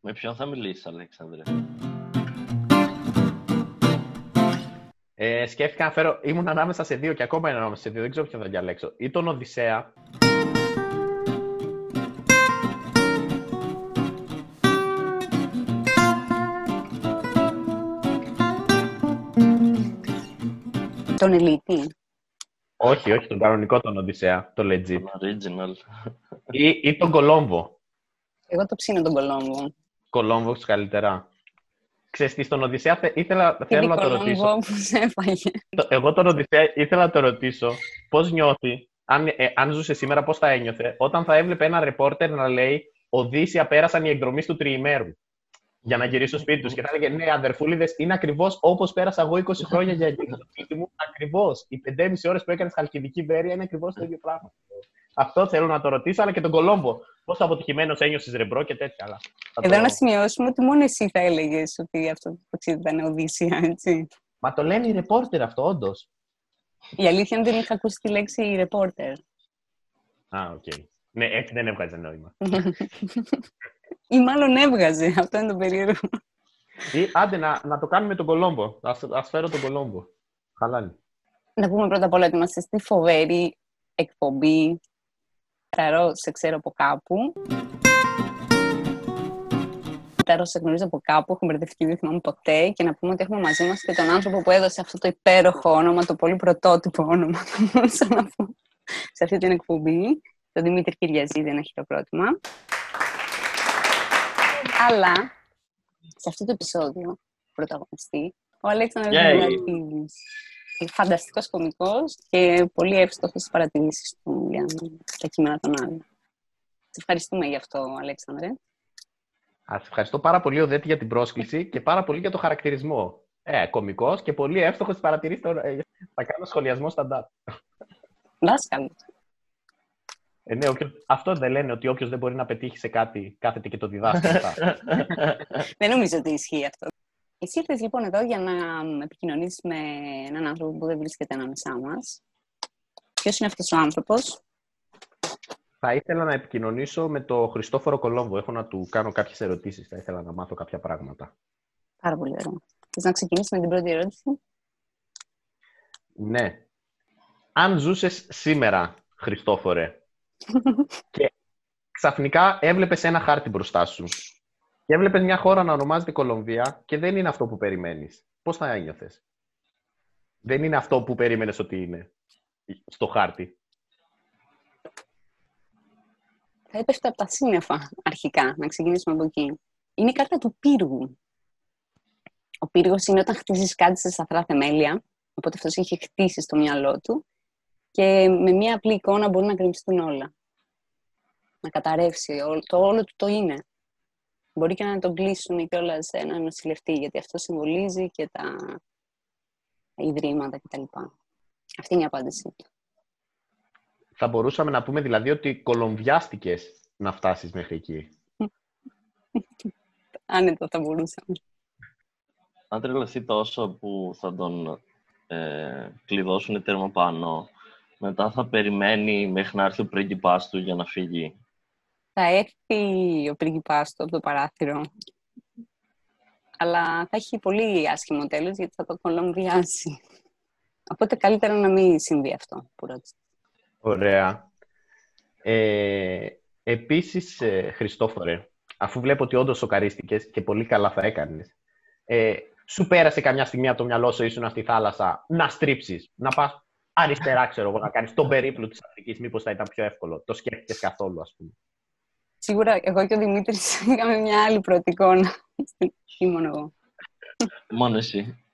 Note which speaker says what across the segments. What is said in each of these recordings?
Speaker 1: Με ποιον θα μιλήσεις, Αλέξανδρε;
Speaker 2: Ε, σκέφτηκα να φέρω. Ήμουν ανάμεσα σε δύο και ακόμα είναι ανάμεσα σε δύο. Δεν ξέρω ποιον θα διαλέξω. Ή τον Οδυσσέα.
Speaker 3: Τον Ελίτη.
Speaker 2: Όχι, όχι, τον κανονικό τον Οδυσσέα. Το legit.
Speaker 1: Τον original.
Speaker 2: ή, ή τον Κολόμβο.
Speaker 3: Εγώ το ψήνω τον Κολόμβο.
Speaker 2: Κολόμβος καλύτερα. Ξέρεις τι, στον Οδυσσέα θε- ήθελα,
Speaker 3: Τι
Speaker 2: θέλω να το ρωτήσω.
Speaker 3: Κολόμβος που σε έφαγε.
Speaker 2: Το- Εγώ τον Οδυσσέα ήθελα να το ρωτήσω πώς νιώθει, αν, ε, αν ζούσε σήμερα, πώς θα ένιωθε, όταν θα έβλεπε ένα ρεπόρτερ να λέει «Οδύσσια πέρασαν οι εκδρομείς του τριημέρου» για να γυρίσει στο σπίτι τους. Και θα έλεγε «Ναι, αδερφούλιδες, είναι ακριβώς όπως πέρασα εγώ 20 χρόνια για γυρίσει στο σπίτι μου. Ακριβώς. Οι 5,5 ώρες που έκανες χαλκιδική βέρεια είναι ακριβώς το ίδιο πράγμα». Αυτό θέλω να το ρωτήσω, αλλά και τον Κολόμπο. Πόσο αποτυχημένος ένιωσες ρε bro και τέτοια. Αλλά θα
Speaker 3: Εδώ
Speaker 2: το-
Speaker 3: να σημειώσουμε ότι μόνο εσύ θα έλεγες ότι αυτό το ταξίδι ήταν Οδύσσεια, έτσι.
Speaker 2: Μα το λένε οι ρεπόρτερ αυτό, όντως.
Speaker 3: Η αλήθεια είναι ότι δεν είχα ακούσει τη λέξη ρεπόρτερ.
Speaker 2: Α, οκ. Ναι, έτσι δεν έβγαζε νόημα.
Speaker 3: Ή μάλλον έβγαζε. Αυτό είναι το περίεργο.
Speaker 2: Ή άντε να, να το κάνουμε τον Κολόμπο. Ας, ας φέρω τον Κολόμπο. Χαλάνε.
Speaker 3: Να πούμε πρώτα απ' όλα ότι είμαστε στη φοβερή εκπομπή Ταρό σε ξέρω από κάπου. Ταρό σε γνωρίζω από κάπου, έχω μπερδευτεί, δεν θυμάμαι ποτέ. Και να πούμε ότι έχουμε μαζί μας και τον άνθρωπο που έδωσε αυτό το υπέροχο όνομα, το πολύ πρωτότυπο όνομα, θα μπορούσα να πω, σε αυτή την εκπομπή. Τον Δημήτρη Κυριαζίδη, ένα χειροκρότημα. Αλλά, σε αυτό το επεισόδιο, πρωταγωνιστή, ο Αλέξανδρος
Speaker 1: Yay.
Speaker 3: Δημητρίδης. Φανταστικός κωμικός και πολύ εύστοχος στις παρατηρήσεις του για τα κείμενα των άλλων. Σε ευχαριστούμε γι' αυτό, Αλέξανδρε.
Speaker 2: Ας ευχαριστώ πάρα πολύ, Οδέτη, για την πρόσκληση και πάρα πολύ για το χαρακτηρισμό. Ε, κωμικός και πολύ εύστοχος στις παρατηρήσεις. των- ε, θα κάνω σχολιασμό στα
Speaker 3: Δάσκαλο.
Speaker 2: Ε, ναι, όποιος- αυτό δεν λένε ότι όποιος δεν μπορεί να πετύχει σε κάτι, κάθεται και το διδάσκει μετά.
Speaker 3: Δεν νομίζω ότι ισχύει αυτό. Εσύ ήρθες λοιπόν εδώ για να επικοινωνήσεις με έναν άνθρωπο που δεν βρίσκεται ανάμεσά μας. Ποιος είναι αυτός ο άνθρωπος;
Speaker 2: θα ήθελα να επικοινωνήσω με τον Χριστόφορο Κολόμβο. Έχω να του κάνω κάποιες ερωτήσεις. Θα ήθελα να μάθω κάποια πράγματα.
Speaker 3: Πάρα πολύ ωραίο. Θες να ξεκινήσεις με την πρώτη ερώτηση;
Speaker 2: Ναι. Αν ζούσες σήμερα, Χριστόφορε, και ξαφνικά έβλεπες ένα χάρτη μπροστά σου και έβλεπες μια χώρα να ονομάζεται Κολομβία και δεν είναι αυτό που περιμένεις, πώς θα ένιωθες; Δεν είναι αυτό που περίμενες ότι είναι στο χάρτη;
Speaker 3: Θα έπεφτε από τα σύννεφα αρχικά, να ξεκινήσουμε από εκεί. Είναι η κάρτα του πύργου. Ο πύργος είναι όταν χτίζεις κάτι σε σταθρά θεμέλια, οπότε αυτός έχει χτίσει στο μυαλό του και με μία απλή εικόνα μπορεί να γκρεμιστούν όλα. Να καταρρεύσει, όλο- το όλο του το είναι. Μπορεί και να τον κλείσουν κιόλας σε έναν νοσηλευτή, γιατί αυτό συμβολίζει και τα, τα ιδρύματα κτλ. Αυτή είναι η απάντησή του.
Speaker 2: Θα μπορούσαμε να πούμε δηλαδή ότι κολομβιάστηκες να φτάσεις μέχρι εκεί.
Speaker 3: Άνετα θα μπορούσαμε.
Speaker 1: Αν τρελαθεί τόσο που θα τον ε, κλειδώσουν τέρμα πάνω, μετά θα περιμένει μέχρι να έρθει ο πρίγκιπάς του για να φύγει.
Speaker 3: Θα έρθει ο πρίγκιπάς του από το παράθυρο. Αλλά θα έχει πολύ άσχημο τέλος γιατί θα το κολομβιάσει. Οπότε καλύτερα να μην συμβεί αυτό που ρώτησες.
Speaker 2: Ωραία. Ε, επίσης, ε, Χριστόφορε, αφού βλέπω ότι όντως σοκαρίστηκες και πολύ καλά θα έκανες, ε, σου πέρασε καμιά στιγμή από το μυαλό σου ήσουν στη θάλασσα να στρίψεις, να πας αριστερά, ξέρω εγώ, να κάνεις τον περίπλο της Αφρικής, μήπως θα ήταν πιο εύκολο. Το σκέφτηκες καθόλου, ας πούμε.
Speaker 3: Σίγουρα εγώ και ο Δημήτρης είχαμε μια άλλη πρώτη εικόνα. Ή μόνο εγώ.
Speaker 1: Μόνο εσύ.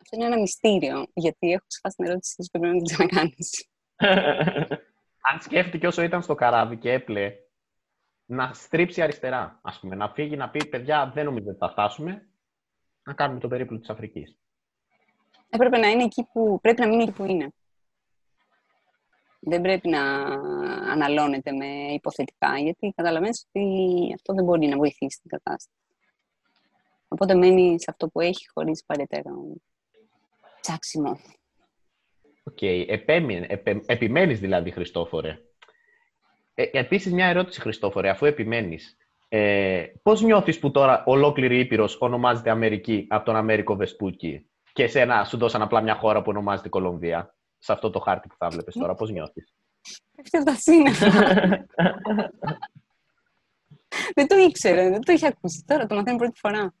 Speaker 3: Αυτό είναι ένα μυστήριο, γιατί έχω ξεχάσει την ερώτηση της πρέπει να την ξανακάνεις.
Speaker 2: Αν σκέφτηκε όσο ήταν στο καράβι και έπλε να στρίψει αριστερά, ας πούμε, να φύγει, να πει «Παιδιά, δεν νομίζω ότι θα φτάσουμε, να κάνουμε τον περίπλο της Αφρικής».
Speaker 3: Έπρεπε να είναι εκεί που πρέπει να μείνει εκεί που είναι. Δεν πρέπει να αναλώνεται με υποθετικά, γιατί καταλαβαίνεις ότι αυτό δεν μπορεί να βοηθήσει την κατάσταση. Οπότε μένει σε αυτό που έχει χωρίς περαιτέρω ψάξιμο.
Speaker 2: Οκ. Επέμεινε, επε, επιμένεις δηλαδή, Χριστόφορε. Ε, επίσης, μια ερώτηση, Χριστόφορε, αφού επιμένεις. Ε, πώς νιώθεις που τώρα ολόκληρη Ήπειρος ονομάζεται Αμερική από τον Αμέρικο Βεσπούκη; Και εσένα σου δώσαν απλά μια χώρα που ονομάζεται Κολομβία σε αυτό το χάρτη που θα βλέπεις τώρα. Πώς νιώθεις;
Speaker 3: Πέφτει από τα σύννεφα. δεν το ήξερε, δεν το είχε ακούσει. Τώρα το μαθαίνει πρώτη φορά.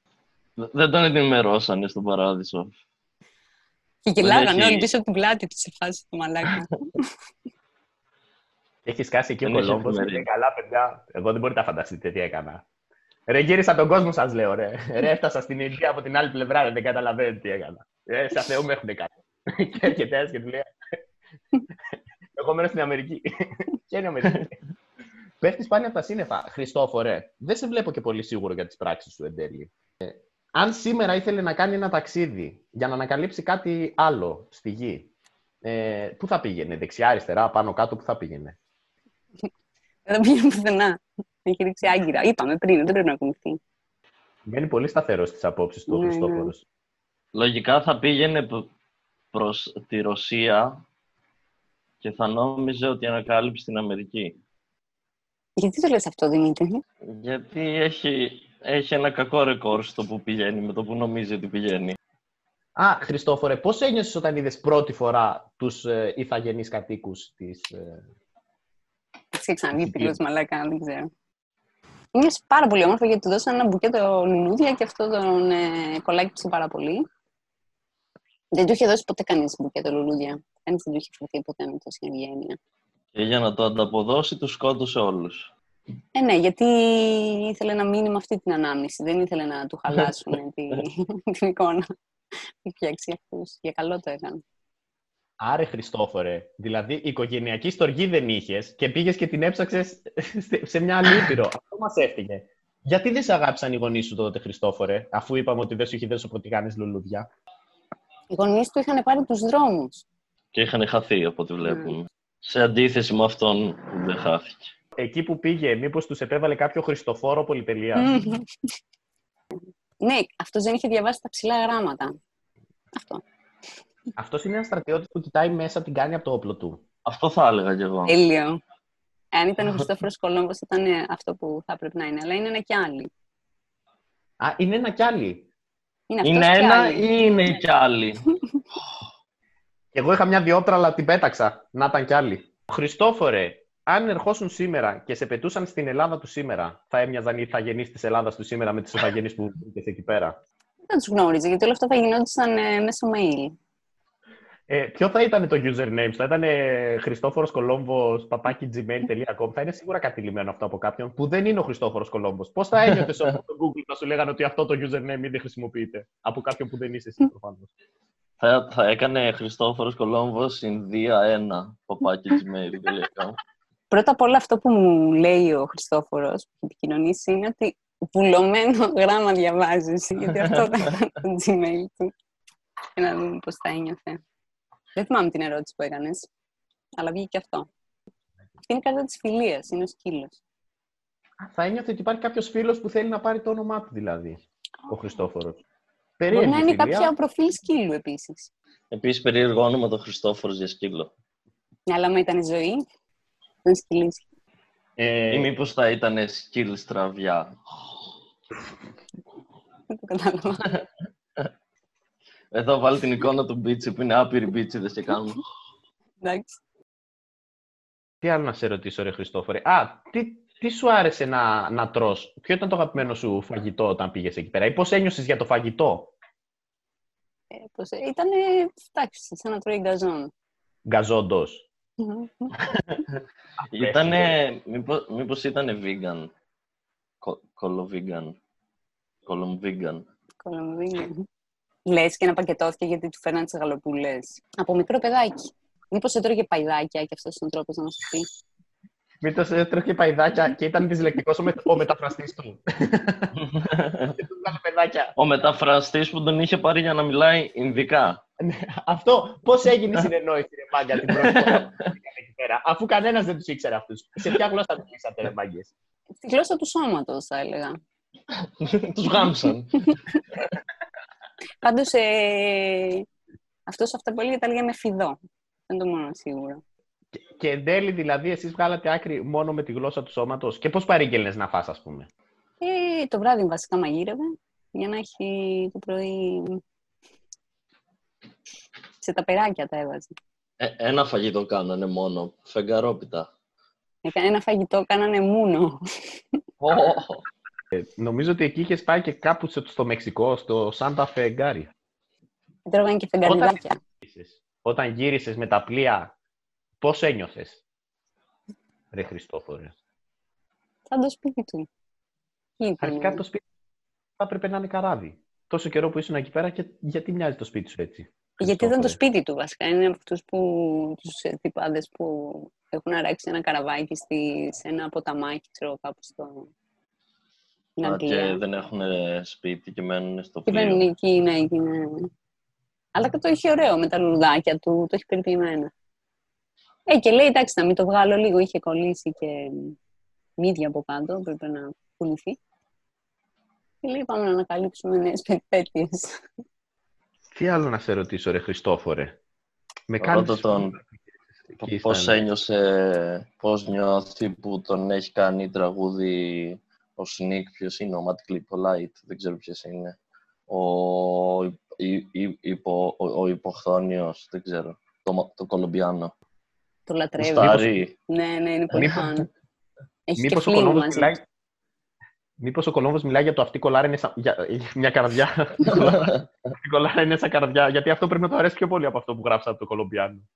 Speaker 1: Δεν τον ενημερώσανε στον παράδεισο.
Speaker 3: Και γελάγανε
Speaker 1: έχει-
Speaker 3: όλοι πίσω από την πλάτη τους σε φάση του μαλάκα.
Speaker 2: Έχεις σκάσει εκεί ο
Speaker 1: Δεν έχει
Speaker 2: Κολόμπος και
Speaker 1: εφημερίδα.
Speaker 2: λέει καλά, παιδιά. Εγώ δεν μπορείτε να φανταστείτε τι έκανα. Ρε, γύρισα τον κόσμο, σας λέω, ρε. Ρε, έφτασα στην Ινδία από την άλλη πλευρά, ρε, δεν καταλαβαίνετε τι έκανα. Ε, σε Θεού με έχουν κάνει. και έρχεται ένα και του λέει. Εγώ μένω στην Αμερική. Ποια είναι η Αμερική. Πέφτεις σπάνια από τα σύννεφα. Χριστόφορε, δεν σε βλέπω και πολύ σίγουρο για τις πράξεις σου εν τέλει. Ε, αν σήμερα ήθελε να κάνει ένα ταξίδι για να ανακαλύψει κάτι άλλο στη γη, ε, πού θα πήγαινε, δεξιά, αριστερά, πάνω, κάτω, πού θα πήγαινε;
Speaker 3: δεν πήγαινε πουθενά. Έχει ρίξει άγκυρα. Είπαμε πριν, δεν πρέπει να ακουμπηθεί.
Speaker 2: Μένει πολύ σταθερός στις απόψεις του ο
Speaker 3: Ναι,
Speaker 2: Χριστόφορος.
Speaker 1: Λογικά θα πήγαινε π- προς τη Ρωσία και θα νόμιζε ότι ανακάλυψε την Αμερική.
Speaker 3: Γιατί το λες αυτό, Δημήτρη;
Speaker 1: Γιατί έχει, έχει ένα κακό ρεκόρ στο που πηγαίνει, με το που νομίζει ότι πηγαίνει.
Speaker 2: Α, Χριστόφορε, πώς ένιωσες όταν είδες πρώτη φορά τους ε, ηθαγενείς κατοίκους της. Ε...
Speaker 3: Έχει ξαναβγεί πύλος μαλάκα, δεν ξέρω. Είναι πάρα πολύ όμορφο γιατί του δώσαν ένα μπουκέτο λουλούδια και αυτό τον ε, κολάκιψε πάρα πολύ. Δεν του είχε δώσει ποτέ κανείς μπουκέτο λουλούδια. Κανείς δεν του είχε φερθεί ποτέ με τόση ευγένεια.
Speaker 1: Και για να το ανταποδώσει, τους σκότωσε όλους.
Speaker 3: Ε, ναι, γιατί ήθελε να μείνει με αυτή την ανάμνηση. Δεν ήθελε να του χαλάσουν τη, την εικόνα. Έχει φτιάξει αυτούς. Για καλό το έκανε.
Speaker 2: Άρε Χριστόφορε, δηλαδή οικογενειακή στοργή δεν είχες και πήγες και την έψαξες σε μια άλλη ήπειρο. Αυτό μας έφυγε. Γιατί δεν σε αγάπησαν οι γονείς σου τότε, Χριστόφορε, αφού είπαμε ότι δεν σου είχε δώσει ποτέ κάνεις λουλούδια;
Speaker 3: Οι γονείς του είχαν πάρει τους δρόμους.
Speaker 1: Και είχαν χαθεί, από ό,τι βλέπουμε. Σε αντίθεση με αυτόν που δεν χάθηκε.
Speaker 2: Εκεί που πήγε, μήπως τους επέβαλε κάποιο Χριστοφόρο πολυτελεία;
Speaker 3: ναι, αυτός δεν είχε διαβάσει τα ψηλά γράμματα. Αυτό.
Speaker 2: Αυτός είναι ένας στρατιώτης που κοιτάει μέσα την κάνει από το όπλο του.
Speaker 1: Αυτό θα έλεγα κι εγώ.
Speaker 3: Τέλειο. Αν ήταν ο Χριστόφορος Κολόμβος, ήταν ε, αυτό που θα πρέπει να είναι. Αλλά είναι ένα κι άλλοι.
Speaker 2: Α, είναι ένα κι άλλη.
Speaker 3: Είναι, αυτός
Speaker 1: Είναι
Speaker 3: κι
Speaker 1: ένα
Speaker 3: άλλοι.
Speaker 1: ή είναι κι άλλοι;
Speaker 2: Και εγώ είχα μια διόπτρα, αλλά την πέταξα. Να ήταν κι άλλοι. Χριστόφορε, αν ερχόσουν σήμερα και σε πετούσαν στην Ελλάδα του σήμερα, θα έμοιαζαν οι ηθαγενεί της Ελλάδας του σήμερα με του ηθαγενείς που βρήκες εκεί πέρα;
Speaker 3: Δεν τους γνώριζε, γιατί όλα αυτά θα γινόντουσαν ε, μέσω mail.
Speaker 2: Ε, ποιο θα ήταν το username, θα ήταν ε, Χριστόφορος Κολόμβος παπάκι gmail.com. Θα είναι σίγουρα κατηλημένο αυτό από κάποιον που δεν είναι ο Χριστόφορος Κολόμβος. Πώς θα ένιωθες όμως στο Google να σου λέγανε ότι αυτό το username ήδη χρησιμοποιείται από κάποιον που δεν είσαι εσύ προφανώς;
Speaker 1: θα, θα έκανε Χριστόφορος Κολόμβος Ινδία 1, παπάκι gmail.com.
Speaker 3: Πρώτα απ' όλα αυτό που μου λέει ο Χριστόφορος που έχει επικοινωνήσει είναι ότι βουλωμένο γράμμα διαβάζεις, γιατί αυτό ήταν το Gmail του. Και να δούμε πώς θα ένιωθε. Δεν θυμάμαι την ερώτηση που έκανες, αλλά βγήκε και αυτό. Αυτή είναι η κάρτα της φιλίας, είναι ο σκύλος.
Speaker 2: Θα ένιωθε ότι υπάρχει κάποιος φίλος που θέλει να πάρει το όνομά του δηλαδή. Ο Χριστόφορος.
Speaker 3: Μπορεί να είναι κάποια προφίλ σκύλου επίσης.
Speaker 1: Επίσης, περίεργο όνομα το Χριστόφορος για σκύλο.
Speaker 3: Ναι, αλλά άμα ήταν ζωή, δεν σκυλήσει.
Speaker 2: Ε,
Speaker 1: Ή μήπως θα ήταν σκύλ στραβιά.
Speaker 3: Δεν το κατάλαβα.
Speaker 1: Εδώ βάλει την εικόνα του μπίτσι που είναι άπειροι μπίτσιδες και κάνουν.
Speaker 3: Εντάξει.
Speaker 2: Τι άλλο να σε ρωτήσω, ρε Χριστόφορε; Α, τι, τι σου άρεσε να, να τρως; Ποιο ήταν το αγαπημένο σου φαγητό όταν πήγες εκεί πέρα. Ή πώς ένιωσες για το φαγητό;
Speaker 3: Ε, πώς, ε, ήταν, εντάξει, σαν να τρώει γκαζόν.
Speaker 2: Γκαζόντος.
Speaker 1: Ήτανε, μήπως, μήπως ήτανε vegan. Κο, κολοβίγκαν. Κολομβίγκαν.
Speaker 3: Κολομβίνη. Λες και να πακετώθηκε γιατί του φέρναν τις γαλοπούλες. Από μικρό παιδάκι. Μήπως έτρωγε παϊδάκια και αυτός ο τρόπος να μας πει.
Speaker 2: Μήπως έτρωχε παϊδάκια και ήταν δυσλεκτικός ο, με, ο μεταφραστής του. και του βγάλε παιδάκια.
Speaker 1: Ο μεταφραστής που τον είχε πάρει για να μιλάει Ινδικά.
Speaker 2: Ναι, Αυτό πώς έγινε η συνεννόηση, ρε μάγκα, την πρώτη φορά που πήγαν εκεί πέρα. Αφού κανένας δεν τους ήξερε αυτούς. Σε ποια γλώσσα τους μιλήσατε, ρε μάγκες;
Speaker 3: Στη γλώσσα του σώματος, θα έλεγα.
Speaker 1: Τους γάμψαν.
Speaker 3: Πάντως, ε, αυτός αυτά που έλεγε τα έλεγε με φιδό. Δεν το μόνο σίγουρο.
Speaker 2: Και, και εν τέλει, δηλαδή, εσείς βγάλατε άκρη μόνο με τη γλώσσα του σώματος. Και πώς παρήγγελνες να φας, ας πούμε;
Speaker 3: Ε, το βράδυ βασικά μαγείρευε για να έχει το πρωί σε τα περάκια τα έβαζε.
Speaker 1: Ε, ένα φαγητό κάνανε μόνο, φεγγαρόπιτα.
Speaker 3: Έκανε ένα φαγητό, κάνανε μούνο.
Speaker 2: Ε, νομίζω ότι εκεί είχες πάει και κάπου στο, στο Μεξικό, στο Σάντα Φεγγάρι.
Speaker 3: Τρώγανε και φεγγαριδάκια.
Speaker 2: Όταν γύρισες με τα πλοία, πώς ένιωθες, ρε Χριστόφορε;
Speaker 3: Σαν το σπίτι του. Εκεί ήταν.
Speaker 2: Αρχικά το σπίτι θα έπρεπε να είναι καράβι. Τόσο καιρό που ήσουν εκεί πέρα και γιατί μοιάζει το σπίτι σου έτσι.
Speaker 3: Γιατί ήταν το
Speaker 2: Χριστόφορε;
Speaker 3: σπίτι του βασικά. Είναι από αυτούς που, τους ε, τυπάδες που έχουν αράξει ένα καραβάκι στη, σε ένα ποταμάκι, ξέρω κάπου στο... στην
Speaker 1: Α,
Speaker 3: Αγγλία.
Speaker 1: και δεν έχουν σπίτι και μένουν στο
Speaker 3: Και μένουν
Speaker 1: πλοίο.
Speaker 3: εκεί, ναι, εκεί, ναι. Αλλά και το έχει ωραίο με τα λουλουδάκια του, το έχει περιποιημένα. Ε, και λέει, εντάξει, να μην το βγάλω λίγο, είχε κολλήσει και μύδια από κάτω, πρέπει να πουληθεί. Και λέει, πάμε να ανακαλύψουμε νέες περιπέτειες.
Speaker 2: Τι άλλο να σε ρωτήσω, ρε Χριστόφορε; Με
Speaker 1: Ρώτα
Speaker 2: κάνεις...
Speaker 1: τον
Speaker 2: Εκεί
Speaker 1: πώς
Speaker 2: ήταν.
Speaker 1: ένιωσε, πώς νιώθει που τον έχει κάνει τραγούδι ο Σνίκ, ποιος είναι, ο Matt Clipolite, δεν ξέρω ποιος είναι. Ο, η, η, υπο, ο, ο υποχθόνιος, δεν ξέρω, το, το Κολομπιάνο.
Speaker 3: Το λατρεύει.
Speaker 1: Γουστάρει.
Speaker 3: Ναι, ναι, είναι πολύ
Speaker 2: Μήπως-
Speaker 3: φαν. Έχει και
Speaker 2: Μήπως ο,
Speaker 3: φλίγμα
Speaker 2: Κολόμβος
Speaker 3: μαζί.
Speaker 2: μιλάει... Μήπως ο Κολόμβος μιλάει για το αυτή κολάρα είναι σαν... για... μια καρδιά. αυτή κολάρα είναι σαν καρδιά. Γιατί αυτό πρέπει να το αρέσει πιο πολύ από αυτό που γράψα από το Κολομπιάνο.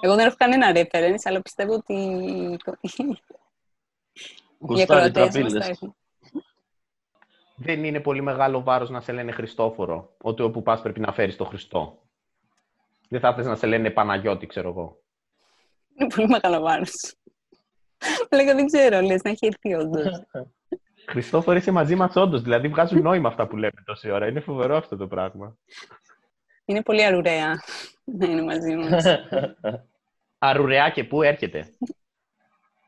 Speaker 3: Εγώ δεν έχω κανένα reference, αλλά πιστεύω ότι οι
Speaker 1: Γουστάρει
Speaker 3: ακροατές μας
Speaker 1: τραπίλες.
Speaker 3: τα έχουν.
Speaker 2: Δεν είναι πολύ μεγάλο βάρος να σε λένε Χριστόφορο. Ότι όπου πας πρέπει να φέρεις το Χριστό. Δεν θα ήθελες να σε λένε Παναγιώτη, ξέρω εγώ.
Speaker 3: Είναι πολύ μεγάλο βάρος. Λέγα δεν ξέρω, λες να έχει έρθει όντως.
Speaker 2: Χριστόφορο είσαι μαζί μας όντως. Δηλαδή βγάζουν νόημα αυτά που λέμε τόση ώρα. Είναι φοβερό αυτό το πράγμα.
Speaker 3: Είναι πολύ αρουραία να είναι μαζί μας.
Speaker 2: Αρουρεά και πού έρχεται;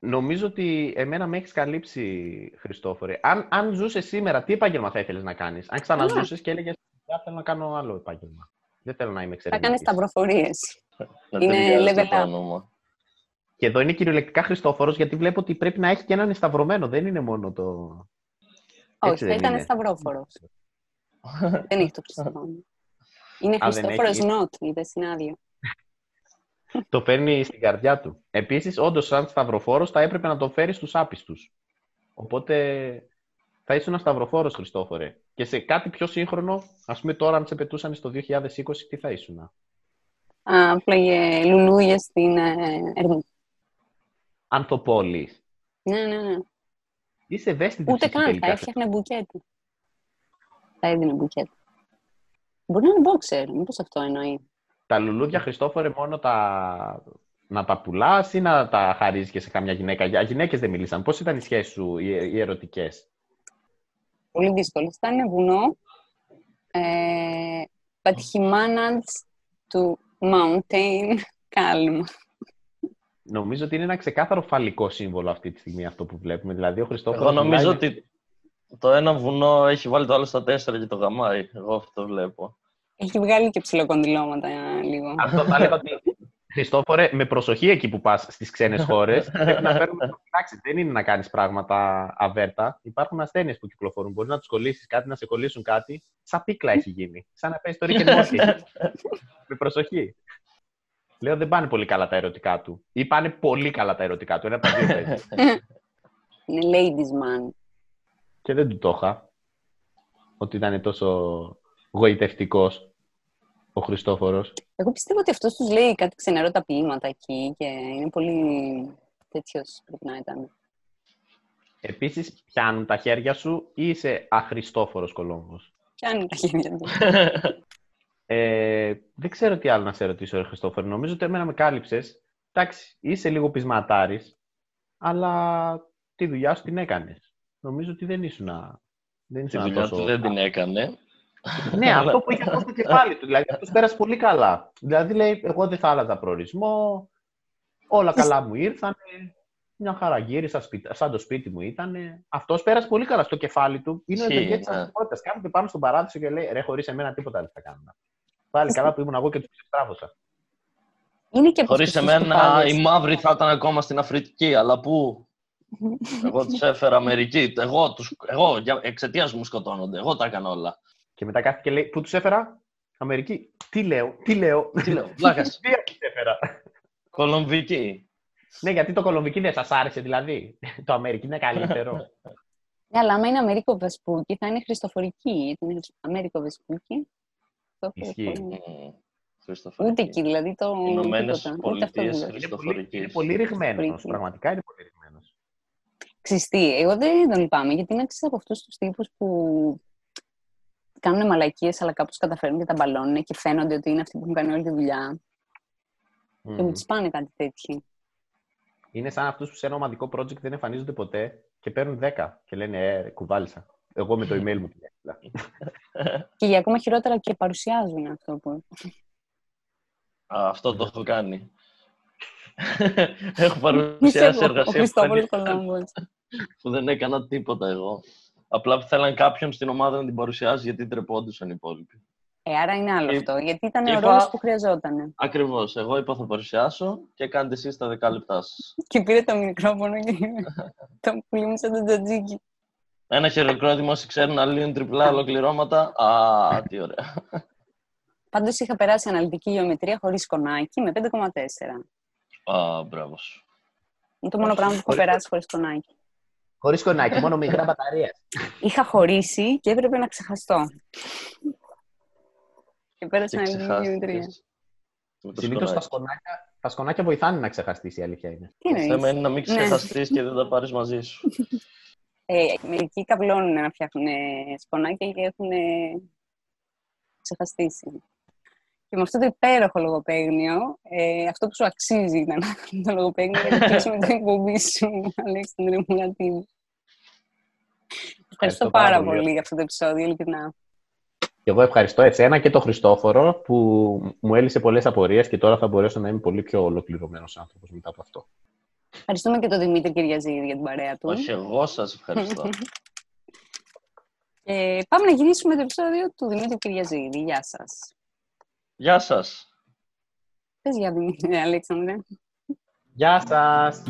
Speaker 2: Νομίζω ότι εμένα με έχεις καλύψει, Χριστόφορε. Αν, αν ζούσε σήμερα, τι επάγγελμα θα ήθελες να κάνεις; Αν ξαναζούσες και έλεγες Δεν θέλω να κάνω άλλο επάγγελμα. Δεν θέλω να είμαι
Speaker 3: Θα κάνεις
Speaker 2: εξαιρετική.
Speaker 3: σταυροφορίες.
Speaker 1: Να
Speaker 3: Είναι
Speaker 1: ταιριάζει
Speaker 3: level
Speaker 1: το
Speaker 3: up.
Speaker 1: όνομα.
Speaker 2: Και εδώ είναι κυριολεκτικά Χριστόφορος, γιατί βλέπω ότι πρέπει να έχει και έναν σταυρωμένο. Δεν είναι μόνο το.
Speaker 3: Όχι,
Speaker 2: Έτσι
Speaker 3: θα
Speaker 2: δεν
Speaker 3: ήταν
Speaker 2: είναι.
Speaker 3: σταυρόφορος. δεν έχει το Χριστόφορο. Είναι
Speaker 2: Α, δεν
Speaker 3: Χριστόφορος
Speaker 2: έχει.
Speaker 3: Νότ, είδες, είναι άδειο.
Speaker 2: Το παίρνει στην καρδιά του. Επίσης, όντως, σαν σταυροφόρος, θα έπρεπε να το φέρει στους άπιστους. Οπότε θα ήσουν ένας σταυροφόρος, Χριστόφορε. Και σε κάτι πιο σύγχρονο, ας πούμε τώρα, αν σε πετούσαν στο 2020, τι θα ήσουν;
Speaker 3: Α, πλέγε λουλούδια στην ε, Ερμού.
Speaker 2: Ανθοπόλης.
Speaker 3: Ναι, ναι, ναι.
Speaker 2: Είσαι ευαίσθητη
Speaker 3: Ούτε
Speaker 2: ψυχή
Speaker 3: καν, θα
Speaker 2: τελικά.
Speaker 3: έφτιαχνε μπουκέτο. Θα έδινε μπουκέτο. Μπορεί να είναι boxer, μήπως αυτό εννοεί.
Speaker 2: Τα λουλούδια, Χριστόφορε, μόνο τα... να τα πουλάς ή να τα χαρίζεις και σε καμιά γυναίκα. Για γυναίκες δεν μιλήσαν. Πώς ήταν οι σχέσεις σου, οι, οι ερωτικές;
Speaker 3: Πολύ δύσκολο. Ήταν βουνό. Ε, but he managed to mountain calm.
Speaker 2: Νομίζω ότι είναι ένα ξεκάθαρο φαλικό σύμβολο αυτή τη στιγμή αυτό που βλέπουμε. Δηλαδή, ο Χριστόφορος.
Speaker 1: Εγώ νομίζω ότι το ένα βουνό έχει βάλει το άλλο στα τέσσερα και το γαμάει. Εγώ αυτό το βλέπω.
Speaker 3: Έχει βγάλει και ψιλοκονδυλώματα ε, λίγο.
Speaker 2: Αυτό θα έλεγα ότι. Χριστόφορε, με προσοχή εκεί που πας στις ξένες χώρες, πρέπει να παίρνουμε προφυλάξει. Δεν είναι να κάνεις πράγματα αβέρτα. Υπάρχουν ασθένειες που κυκλοφορούν. Μπορείς να τους κολλήσεις κάτι, να σε κολλήσουν κάτι. Σαν πίκλα έχει γίνει. Σαν να παίζει το Rick and Morty. με προσοχή. Λέω δεν πάνε πολύ καλά τα ερωτικά του. Ή πάνε πολύ καλά τα ερωτικά του. Ένα από τα δύο παίζει.
Speaker 3: Είναι ladies man.
Speaker 2: Και δεν του το είχα. Ότι ήταν τόσο γοητευτικός ο Χριστόφορος.
Speaker 3: Εγώ πιστεύω ότι αυτός τους λέει κάτι ξενερώτα ποίηματα εκεί και είναι πολύ τέτοιος πρέπει να ήταν.
Speaker 2: Επίσης, πιάνουν τα χέρια σου ή είσαι αχριστόφορος Κολόμβος;
Speaker 3: Πιάνει τα χέρια του.
Speaker 2: Ε, δεν ξέρω τι άλλο να σε ρωτήσω, ρε Χριστόφορο. Νομίζω ότι εμένα με κάλυψες. Εντάξει, είσαι λίγο πεισματάρης, αλλά τη δουλειά σου την έκανες. Νομίζω ότι δεν ήσουν... Δεν είσαι
Speaker 1: Τη
Speaker 2: και
Speaker 1: δουλειά
Speaker 2: τόσο...
Speaker 1: του δεν την έκανε.
Speaker 2: Ναι, αυτό που είχε αυτό στο κεφάλι του. Δηλαδή, αυτός πέρασε πολύ καλά. Δηλαδή, λέει, εγώ δεν θα άλλαζα προορισμό, όλα καλά μου ήρθαν, μια χαρά γύρισα, σπίτι- σαν το σπίτι μου ήταν. Αυτός πέρασε πολύ καλά στο κεφάλι του. Είναι ο
Speaker 1: Ισχύει,
Speaker 2: ευεργέτη τη
Speaker 1: ναι.
Speaker 2: ανθρωπότητα. Κάθεται πάνω στον παράδεισο και λέει: Ρε, χωρίς εμένα τίποτα δεν θα κάνουμε. Πάλι καλά που ήμουν εγώ και τους ξεστράφωσα.
Speaker 3: Είναι και από
Speaker 1: Χωρίς
Speaker 3: αυτούς τους
Speaker 1: εμένα
Speaker 3: κουπάδες.
Speaker 1: οι μαύροι θα ήταν ακόμα στην Αφρική. Αλλά πού; Εγώ τους έφερα Αμερική. Εγώ, τους, εγώ για εξαιτίας μου σκοτώνονται. Εγώ τα έκανα όλα.
Speaker 2: Και μετά κάθεται και λέει, πού τους έφερα, Αμερική. Τι λέω, τι λέω;
Speaker 1: Τι λέω, πλάκας.
Speaker 2: Τι τους έφερα.
Speaker 1: Κολομβική.
Speaker 2: ναι, γιατί το Κολομβική δεν σας άρεσε δηλαδή. το Αμερική είναι καλύτερο.
Speaker 3: Ναι, αλλά άμα είναι Αμερικό Βεσπούκι, θα είναι Χριστοφορική. Γιατί είναι Αμερικό Βεσπούκι. Το έχω
Speaker 2: Ισχύει.
Speaker 3: πολύ-
Speaker 1: Μμμ. Χριστοφορική.
Speaker 3: Ούτε εκεί, δηλαδή το.
Speaker 1: Ηνωμένες
Speaker 3: τίποτα. Ούτε αυτό
Speaker 1: Πολιτείες
Speaker 3: δεν λέω.
Speaker 2: είναι, πολύ,
Speaker 1: Χριστοφορικής.
Speaker 2: είναι πολύ ρηγμένος.
Speaker 3: Freaky.
Speaker 2: Πραγματικά είναι πολύ ρηγμένος.
Speaker 3: Ξυστή. Εγώ δεν τον λυπάμαι, γιατί είναι εξής από αυτούς τους τύπους που κάνουν μαλακίες, αλλά κάπως καταφέρνουν και τα μπαλώνουν και φαίνονται ότι είναι αυτοί που έχουν κάνει όλη τη δουλειά. Και
Speaker 2: Μμμ.
Speaker 3: μου τους πάνε κάτι τέτοιο.
Speaker 2: Είναι σαν αυτούς που σε ένα ομαδικό project δεν εμφανίζονται ποτέ και παίρνουν 10 και λένε ε, κουβάλισα. Εγώ με το email μου. την έστειλα.
Speaker 3: Και για ακόμα χειρότερα και παρουσιάζουν αυτό που.
Speaker 1: Α, αυτό το έχω κάνει. έχω
Speaker 3: Είσαι
Speaker 1: παρουσιάσει
Speaker 3: εγώ, ο
Speaker 1: εργασία που δεν,
Speaker 3: Χριστόφορος
Speaker 1: έκανα,
Speaker 3: Κολόμβος.
Speaker 1: που δεν έκανα τίποτα εγώ. Απλά θέλαν κάποιον στην ομάδα να την παρουσιάσει γιατί τρεπόντουσαν οι υπόλοιποι.
Speaker 3: Ε, άρα είναι άλλο
Speaker 1: Και-
Speaker 3: αυτό. Γιατί ήταν
Speaker 1: και
Speaker 3: ο
Speaker 1: είπα-
Speaker 3: ρόλος που χρειαζόταν.
Speaker 1: Ακριβώς. Εγώ είπα θα παρουσιάσω και κάντε εσείς τα δεκά λεπτά σας.
Speaker 3: Και πήρε το μικρόφωνο και το πουλήμουν σαν τον τζατζίκι.
Speaker 1: Ένα χειροκρότημα όσοι ξέρουν να λύνουν τριπλά ολοκληρώματα. Α, τι ωραία.
Speaker 3: Πάντως είχα περάσει αναλυτική γεωμετρία χωρίς κονάκι με 5,4.
Speaker 1: Α, μπράβο σου.
Speaker 3: Είναι το μόνο πράγμα που έχω
Speaker 2: Χωρίς-
Speaker 3: περάσει χωρίς κονάκι.
Speaker 2: Χωρίς κονάκι, μόνο μικρά μπαταρία.
Speaker 3: Είχα χωρίσει και έπρεπε να ξεχαστώ. Και πέρασα
Speaker 1: Και
Speaker 3: αναλυτική γεωμετρία.
Speaker 1: ξεχάστηκες. Με το
Speaker 2: Συνήθως τα
Speaker 1: σκονάκι.
Speaker 2: σκονάκια, τα σκονάκια βοηθάνε να ξεχαστείς, η αλήθεια είναι.
Speaker 3: Τι
Speaker 1: Το θέμα
Speaker 3: εννοείς;
Speaker 1: είναι να μην
Speaker 3: Ναι.
Speaker 1: ξεχαστείς και δεν τα πάρεις μαζί σου.
Speaker 3: Ε, μερικοί καβλώνουν να φτιάχνουν σπονάκια και έχουν ξεχαστήσει. Και με αυτό το υπέροχο λογοπαίγνιο, ε, αυτό που σου αξίζει ήταν το λογοπαίγνιο για να κλείσουμε την εκπομπή σου, Αλέξανδρε Μουλατίνη. Ευχαριστώ πάρα
Speaker 2: πάρα πολύ.
Speaker 3: πολύ για αυτό το επεισόδιο, ειλικρινά.
Speaker 2: Και εγώ ευχαριστώ εσένα και τον Χριστόφορο που μου έλυσε πολλές απορίες και τώρα θα μπορέσω να είμαι πολύ πιο ολοκληρωμένος άνθρωπος μετά από αυτό.
Speaker 3: Ευχαριστούμε και τον Δημήτρη Κυριαζίδη για την παρέα του.
Speaker 1: Όχι, εγώ σας ευχαριστώ.
Speaker 3: Ε, πάμε να γυρίσουμε το επεισόδιο του Δημήτρη Κυριαζίδη. Γεια σας.
Speaker 1: Γεια σας.
Speaker 3: Πες για Δημήτρη, Αλέξανδρε.
Speaker 2: Γεια σας!